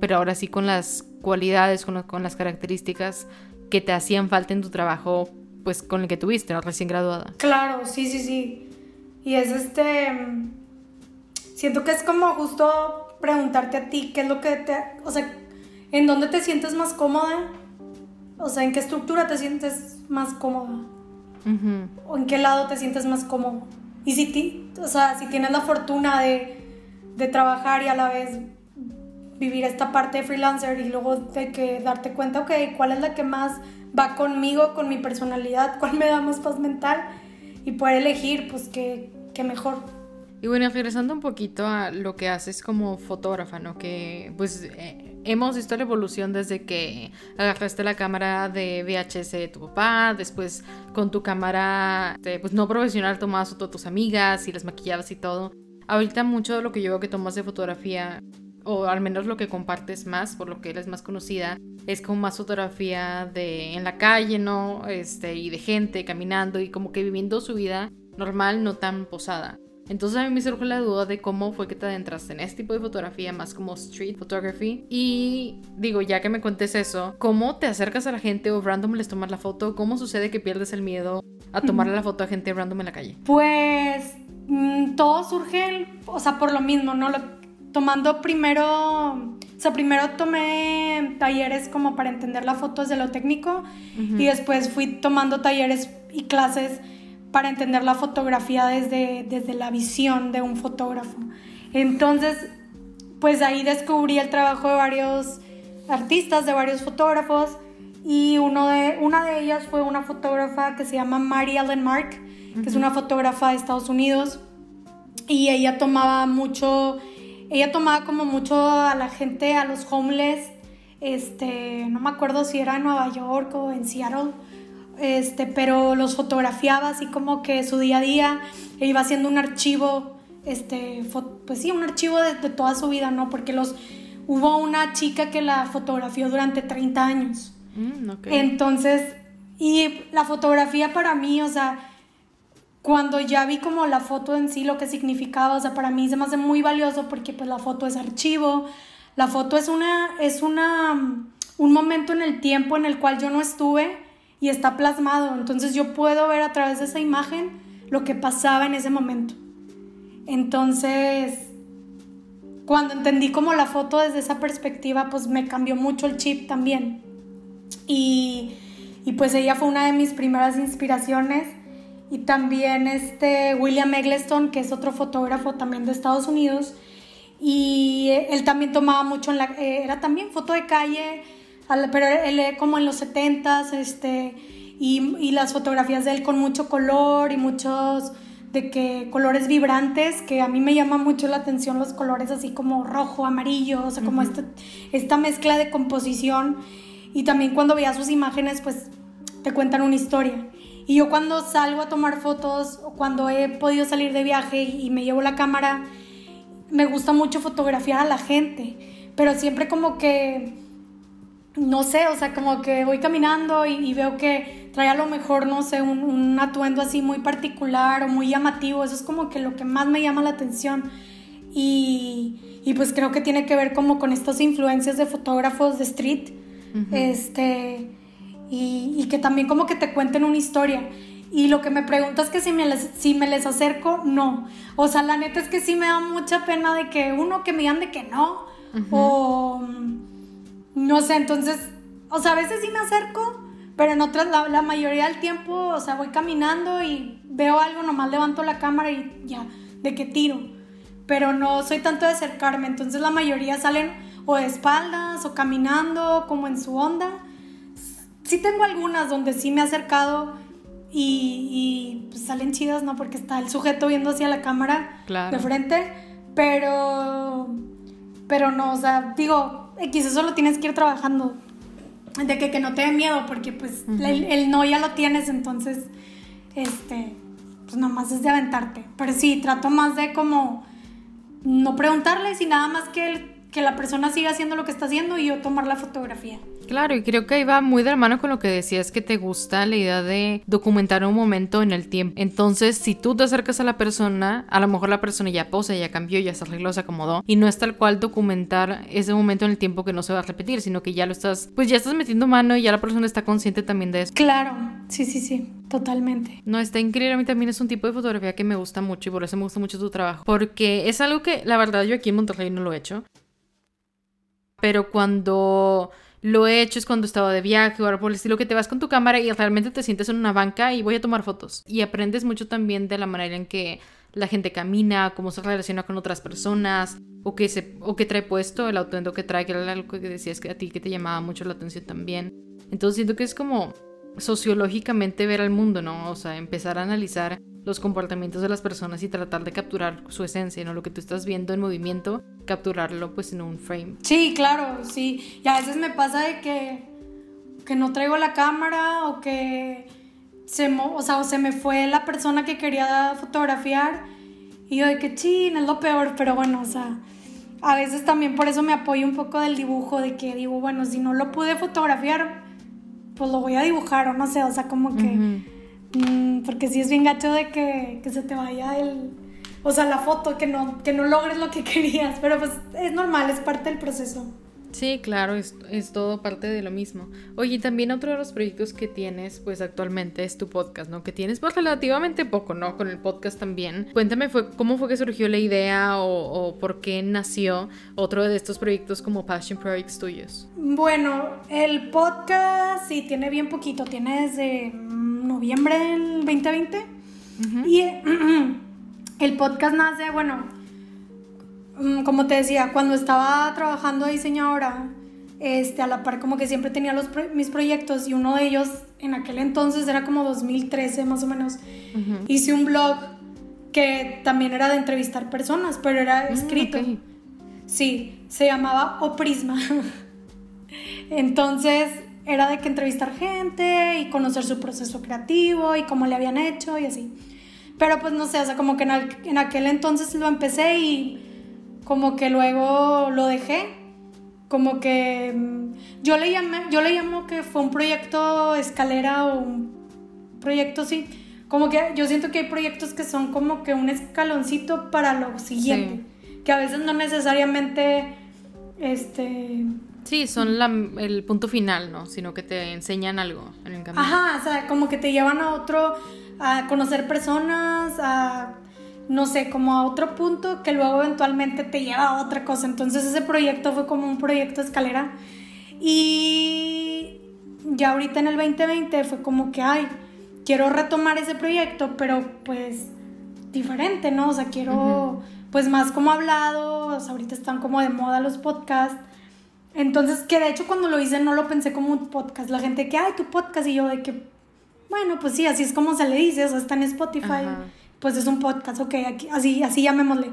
Pero ahora sí con las cualidades, con, con las características que te hacían falta en tu trabajo, pues con el que tuviste, ¿no? recién graduada.
Claro, sí, sí, sí. Y es este... Siento que es como justo preguntarte a ti qué es lo que te... O sea, ¿en dónde te sientes más cómoda? O sea, ¿en qué estructura te sientes más cómoda? O en qué lado te sientes más cómodo. Y si, ti, o sea, si tienes la fortuna de, de, trabajar y a la vez vivir esta parte de freelancer y luego de que darte cuenta, ok, cuál es la que más va conmigo, con mi personalidad, cuál me da más paz mental y poder elegir, pues que, que mejor.
Y bueno, regresando un poquito a lo que haces como fotógrafa, ¿no? Que pues eh, hemos visto la evolución desde que agarraste la cámara de VHS de tu papá, después con tu cámara pues no profesional tomabas fotos a tus amigas y las maquillabas y todo. Ahorita mucho de lo que yo veo que tomas de fotografía, o al menos lo que compartes más, por lo que eres más conocida, es como más fotografía de en la calle, ¿no? Este, y de gente caminando y como que viviendo su vida normal, no tan posada. Entonces a mí me surge la duda de cómo fue que te adentraste en este tipo de fotografía, más como street photography. Y digo, ya que me cuentes eso, ¿cómo te acercas a la gente o random les tomas la foto? ¿Cómo sucede que pierdes el miedo a tomarle la foto a gente random en la calle?
Pues mm, todo surge, o sea, por lo mismo, ¿no? tomando primero, o sea, primero tomé talleres como para entender la foto desde lo técnico y después fui tomando talleres y clases para entender la fotografía desde, desde la visión de un fotógrafo. Entonces, pues ahí descubrí el trabajo de varios artistas, de varios fotógrafos, y uno de, una de ellas fue una fotógrafa que se llama Mary Ellen Mark, que es una fotógrafa de Estados Unidos, y ella tomaba mucho, ella tomaba como mucho a la gente, a los homeless, este, no me acuerdo si era en Nueva York o en Seattle, este, pero los fotografiaba así como que su día a día, e iba haciendo un archivo, este, pues sí, un archivo de, toda su vida, ¿no? Porque los, hubo una chica que la fotografió durante 30 años. Mm, Entonces, y la fotografía para mí, o sea, cuando ya vi como la foto en sí, lo que significaba, o sea, para mí se me hace muy valioso porque pues la foto es archivo, la foto es una, es una, un momento en el tiempo en el cual yo no estuve y está plasmado, entonces yo puedo ver a través de esa imagen lo que pasaba en ese momento. Entonces, cuando entendí como la foto desde esa perspectiva, pues me cambió mucho el chip también. Y, y pues ella fue una de mis primeras inspiraciones y también este William Eggleston, que es otro fotógrafo también de Estados Unidos, y él también tomaba mucho en la, eh, era también foto de calle, pero él como en los 70s, este, y, y, las fotografías de él con mucho color y muchos de que colores vibrantes, que a mí me llama mucho la atención los colores así como rojo, amarillo, o sea, como esta, esta mezcla de composición. Y también cuando veía sus imágenes, pues te cuentan una historia. Y yo cuando salgo a tomar fotos o cuando he podido salir de viaje y me llevo la cámara, me gusta mucho fotografiar a la gente, pero siempre como que, no sé, o sea, como que voy caminando y, veo que trae a lo mejor, no sé, un, atuendo así muy particular o muy llamativo, eso es como que lo que más me llama la atención. Y, y pues creo que tiene que ver como con estas influencias de fotógrafos de street, este y, que también como que te cuenten una historia. Y lo que me preguntas que si me, les, si me les acerco, no. O sea, la neta es que sí me da mucha pena de que uno que me digan de que no. O no sé, entonces, o sea, a veces sí me acerco, pero en otras, la, la, mayoría del tiempo, o sea, voy caminando y veo algo, nomás levanto la cámara y ya, de que tiro. Pero no soy tanto de acercarme, entonces la mayoría salen o de espaldas o caminando como en su onda sí tengo algunas donde sí me he acercado y, pues, salen chidas, ¿no? Porque está el sujeto viendo hacia la cámara de frente, pero, pero no, o sea, digo, X, eso lo tienes que ir trabajando. De que, que no te dé miedo, porque pues el, no ya lo tienes, entonces, este, pues nomás es de aventarte. Pero sí, trato más de como no preguntarles y nada más que, que la persona siga haciendo lo que está haciendo y yo tomar la fotografía.
Claro, y creo que ahí va muy de la mano con lo que decías que te gusta la idea de documentar un momento en el tiempo. Entonces, si tú te acercas a la persona, a lo mejor la persona ya posa, ya cambió, ya se arregló, se acomodó, y no es tal cual documentar ese momento en el tiempo que no se va a repetir, sino que ya lo estás, pues ya estás metiendo mano y ya la persona está consciente también de eso.
Claro, sí, sí, sí, totalmente.
No, está increíble, a mí también es un tipo de fotografía que me gusta mucho y por eso me gusta mucho tu trabajo, porque es algo que la verdad yo aquí en Monterrey no lo he hecho. Pero cuando lo he hecho es cuando estaba de viaje o algo por el estilo que te vas con tu cámara y realmente te sientes en una banca y voy a tomar fotos. Y aprendes mucho también de la manera en que la gente camina, cómo se relaciona con otras personas, o qué, se, o qué trae puesto, el atuendo que trae, que era algo que decías que a ti que te llamaba mucho la atención también. Entonces siento que es como sociológicamente ver al mundo, ¿no? O sea, empezar a analizar los comportamientos de las personas y tratar de capturar su esencia, ¿no? Lo que tú estás viendo en movimiento, capturarlo pues en un frame.
Sí, claro, sí. Y a veces me pasa de que, que no traigo la cámara o que se, o sea, o se me fue la persona que quería fotografiar y yo de que chin, es lo peor, pero bueno, o sea, a veces también por eso me apoyo un poco del dibujo, de que digo, bueno, si no lo pude fotografiar, pues lo voy a dibujar o no sé, o sea, como que... Mm, porque si es bien gacho de que, que, se te vaya el... O sea, la foto, que no, que no logres lo que querías, pero pues es normal, es parte del proceso.
Sí, claro, es, es, todo parte de lo mismo. Oye, también otro de los proyectos que tienes, pues actualmente es tu podcast, ¿no? Que tienes pues relativamente poco, ¿no? Con el podcast también. Cuéntame fue, cómo fue que surgió la idea o, o por qué nació otro de estos proyectos como Passion Projects tuyos.
Bueno, el podcast sí tiene bien poquito, tiene desde noviembre del 2020. Y el podcast nace, bueno, como te decía, cuando estaba trabajando de diseñadora, este, a la par como que siempre tenía los, mis proyectos y uno de ellos en aquel entonces era como 2013 más o menos. Hice un blog que también era de entrevistar personas, pero era mm, escrito. Sí, se llamaba Oprisma. Entonces era de que entrevistar gente y conocer su proceso creativo y cómo le habían hecho y así. Pero pues no sé, o sea, como que en, aquel entonces lo empecé y como que luego lo dejé. Como que mm, yo le llamé, yo le llamo que fue un proyecto escalera o un proyecto así. Como que yo siento que hay proyectos que son como que un escaloncito para lo siguiente. Que a veces no necesariamente este
Sí, son el punto final, ¿no? Sino que te enseñan algo en el camino.
Ajá, o sea, como que te llevan a otro, a conocer personas, a, no sé, como a otro punto que luego eventualmente te lleva a otra cosa. Entonces ese proyecto fue como un proyecto escalera. Y ya ahorita en el 2020 fue como que, ay, quiero retomar ese proyecto, pero pues diferente, ¿no? O sea, quiero, pues más como hablado, o sea, ahorita están como de moda los podcasts entonces, que de hecho cuando lo hice no lo pensé como un podcast. La gente que, ay, tu podcast, y yo de que, bueno, pues sí, así es como se le dice, o sea, está en Spotify, pues es un podcast, ok, aquí, así, así llamémosle.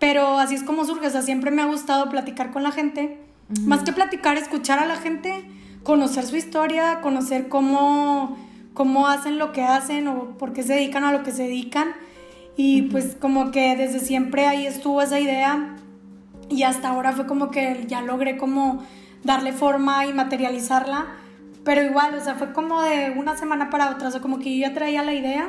Pero así es como surge, o sea, siempre me ha gustado platicar con la gente. Más que platicar, escuchar a la gente, conocer su historia, conocer cómo, cómo hacen lo que hacen o por qué se dedican a lo que se dedican. Y pues como que desde siempre ahí estuvo esa idea y hasta ahora fue como que ya logré como darle forma y materializarla, pero igual, o sea, fue como de una semana para otra, o sea, como que yo ya traía la idea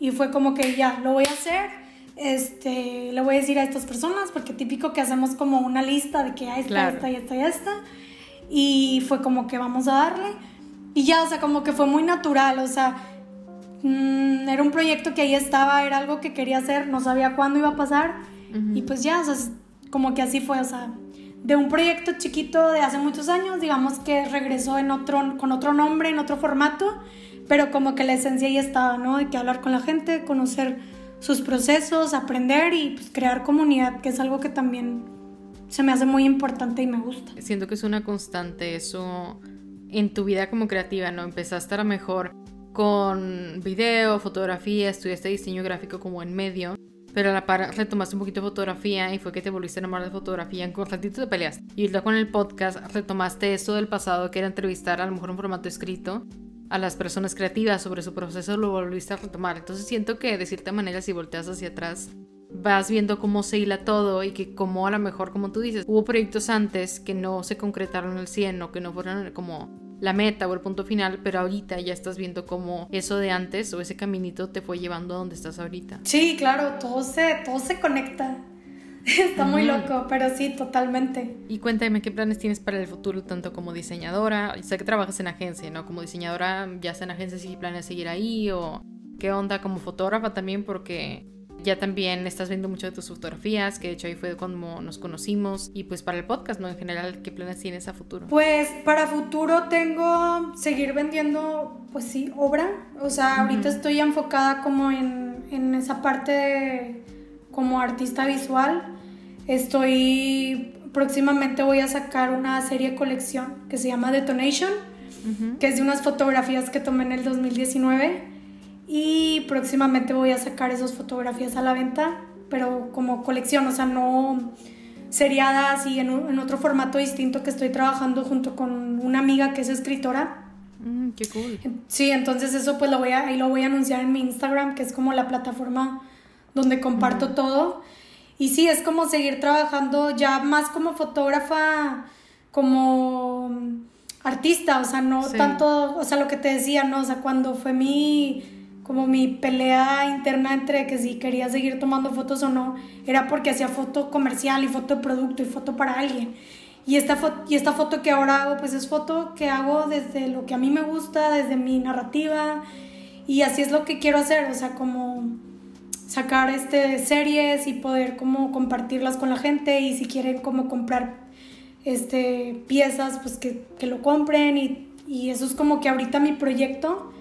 y fue como que ya, lo voy a hacer, este, le voy a decir a estas personas, porque típico que hacemos como una lista de que hay esta, esta y esta y esta, y fue como que vamos a darle, y ya, o sea, como que fue muy natural, o sea, mm, era un proyecto que ahí estaba, era algo que quería hacer, no sabía cuándo iba a pasar, y pues ya, o sea, como que así fue, o sea, de un proyecto chiquito de hace muchos años, digamos que regresó en otro, con otro nombre, en otro formato, pero como que la esencia ahí estaba, ¿no? De que hablar con la gente, conocer sus procesos, aprender y pues, crear comunidad, que es algo que también se me hace muy importante y me gusta.
Siento que es una constante eso en tu vida como creativa, ¿no? Empezaste a lo mejor con video, fotografía, estudiaste diseño gráfico como en medio pero a la par retomaste un poquito de fotografía y fue que te volviste a enamorar de fotografía en un ratito de peleas. Y luego con el podcast retomaste eso del pasado que era entrevistar a lo mejor un formato escrito a las personas creativas sobre su proceso lo volviste a retomar. Entonces siento que de cierta manera si volteas hacia atrás vas viendo cómo se hila todo y que como a lo mejor como tú dices hubo proyectos antes que no se concretaron al 100 o que no fueron como la meta o el punto final, pero ahorita ya estás viendo cómo eso de antes o ese caminito te fue llevando a donde estás ahorita.
Sí, claro, todo se, todo se conecta. Está muy loco, pero sí, totalmente.
Y cuéntame qué planes tienes para el futuro, tanto como diseñadora. Sé que trabajas en agencia, ¿no? Como diseñadora, ya está en agencia, si planes seguir ahí o qué onda como fotógrafa también, porque ya también estás viendo mucho de tus fotografías, que de hecho ahí fue cuando nos conocimos. Y pues para el podcast, ¿no? En general, ¿qué planes tienes a futuro?
Pues para futuro tengo seguir vendiendo, pues sí, obra. O sea, ahorita estoy enfocada como en, en esa parte de, como artista visual. Estoy, próximamente voy a sacar una serie colección que se llama Detonation, que es de unas fotografías que tomé en el 2019 y próximamente voy a sacar esas fotografías a la venta, pero como colección, o sea, no seriada así en, en otro formato distinto que estoy trabajando junto con una amiga que es escritora.
Mm, qué cool.
Sí, entonces eso pues lo voy a, ahí lo voy a anunciar en mi Instagram, que es como la plataforma donde comparto todo. Y sí, es como seguir trabajando ya más como fotógrafa, como artista, o sea, no tanto, o sea, lo que te decía, ¿no? O sea, cuando fue mi como mi pelea interna entre que si quería seguir tomando fotos o no, era porque hacía foto comercial y foto de producto y foto para alguien. Y esta, y esta foto que ahora hago, pues es foto que hago desde lo que a mí me gusta, desde mi narrativa. Y así es lo que quiero hacer, o sea, como sacar este series y poder como compartirlas con la gente y si quieren como comprar este piezas pues que, que lo compren y, y eso es como que ahorita mi proyecto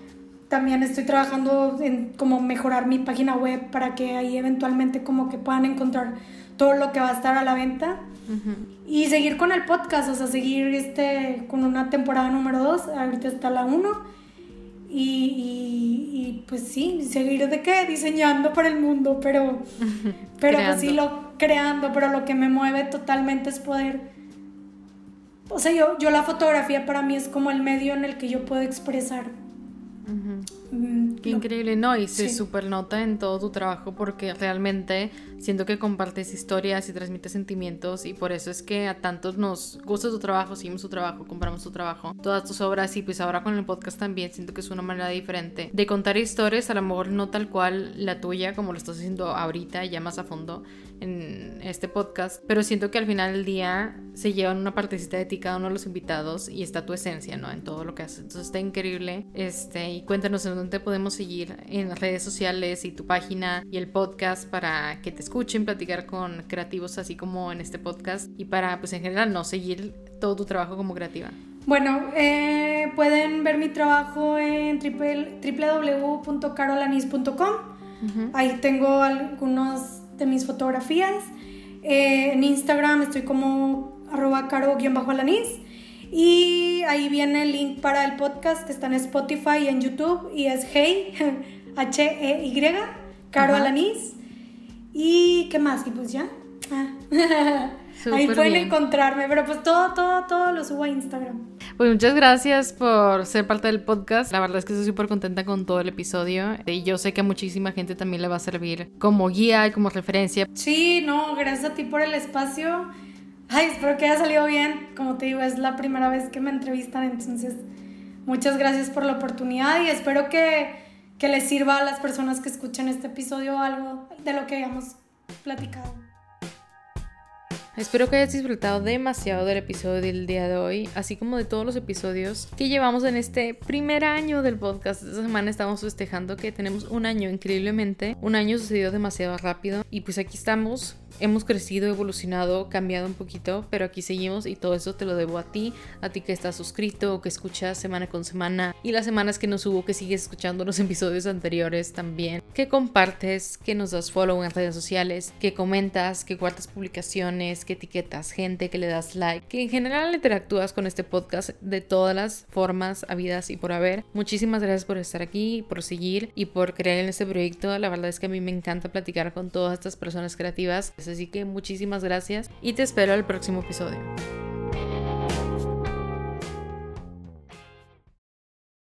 también estoy trabajando en como mejorar mi página web para que ahí eventualmente como que puedan encontrar todo lo que va a estar a la venta. Y seguir con el podcast, o sea, seguir este, con una temporada número 2, ahorita está la 1. Y, pues sí, seguir de qué, diseñando para el mundo, pero, pero pues sí, lo creando, pero lo que me mueve totalmente es poder o sea, yo, yo la fotografía para mí es como el medio en el que yo puedo expresar.
Mm, Qué increíble, ¿no? Y se super nota en todo tu trabajo porque realmente siento que compartes historias y transmites sentimientos y por eso es que a tantos nos gusta tu trabajo, seguimos tu trabajo, compramos tu trabajo, todas tus obras y pues ahora con el podcast también siento que es una manera diferente de contar historias, a lo mejor no tal cual la tuya como lo estás haciendo ahorita ya más a fondo en este podcast, pero siento que al final del día se llevan una partecita de ti cada uno de los invitados y está tu esencia, ¿no? En todo lo que haces. Entonces está increíble. Este, y cuéntanos en dónde podemos seguir en las redes sociales y tu página y el podcast para que te escuchen, platicar con creativos así como en este podcast y para, pues en general, no seguir todo tu trabajo como creativa.
Bueno, eh, pueden ver mi trabajo en www.carolanis.com. Ahí tengo algunos de mis fotografías. Eh, en Instagram estoy como arroba caro-alanis. Y ahí viene el link para el podcast que está en Spotify y en YouTube. Y es Hey, H-E-Y, Caro Alanis. ¿Y qué más? Y pues ya. Ah. Ahí pueden encontrarme, pero pues todo, todo, todo lo subo a Instagram.
Pues muchas gracias por ser parte del podcast. La verdad es que estoy súper contenta con todo el episodio y yo sé que a muchísima gente también le va a servir como guía y como referencia.
Sí, no, gracias a ti por el espacio. Ay, espero que haya salido bien. Como te digo, es la primera vez que me entrevistan, entonces muchas gracias por la oportunidad y espero que, que les sirva a las personas que escuchen este episodio algo de lo que hayamos platicado.
Espero que hayas disfrutado demasiado del episodio del día de hoy, así como de todos los episodios que llevamos en este primer año del podcast. Esta semana estamos festejando que tenemos un año increíblemente. Un año sucedió demasiado rápido y pues aquí estamos hemos crecido, evolucionado, cambiado un poquito, pero aquí seguimos y todo eso te lo debo a ti, a ti que estás suscrito, que escuchas semana con semana y las semanas que nos hubo que sigues escuchando los episodios anteriores también, que compartes, que nos das follow en redes sociales, que comentas, que guardas publicaciones, que etiquetas gente, que le das like, que en general interactúas con este podcast de todas las formas habidas y por haber. Muchísimas gracias por estar aquí, por seguir y por creer en este proyecto. La verdad es que a mí me encanta platicar con todas estas personas creativas Así que muchísimas gracias y te espero al próximo episodio.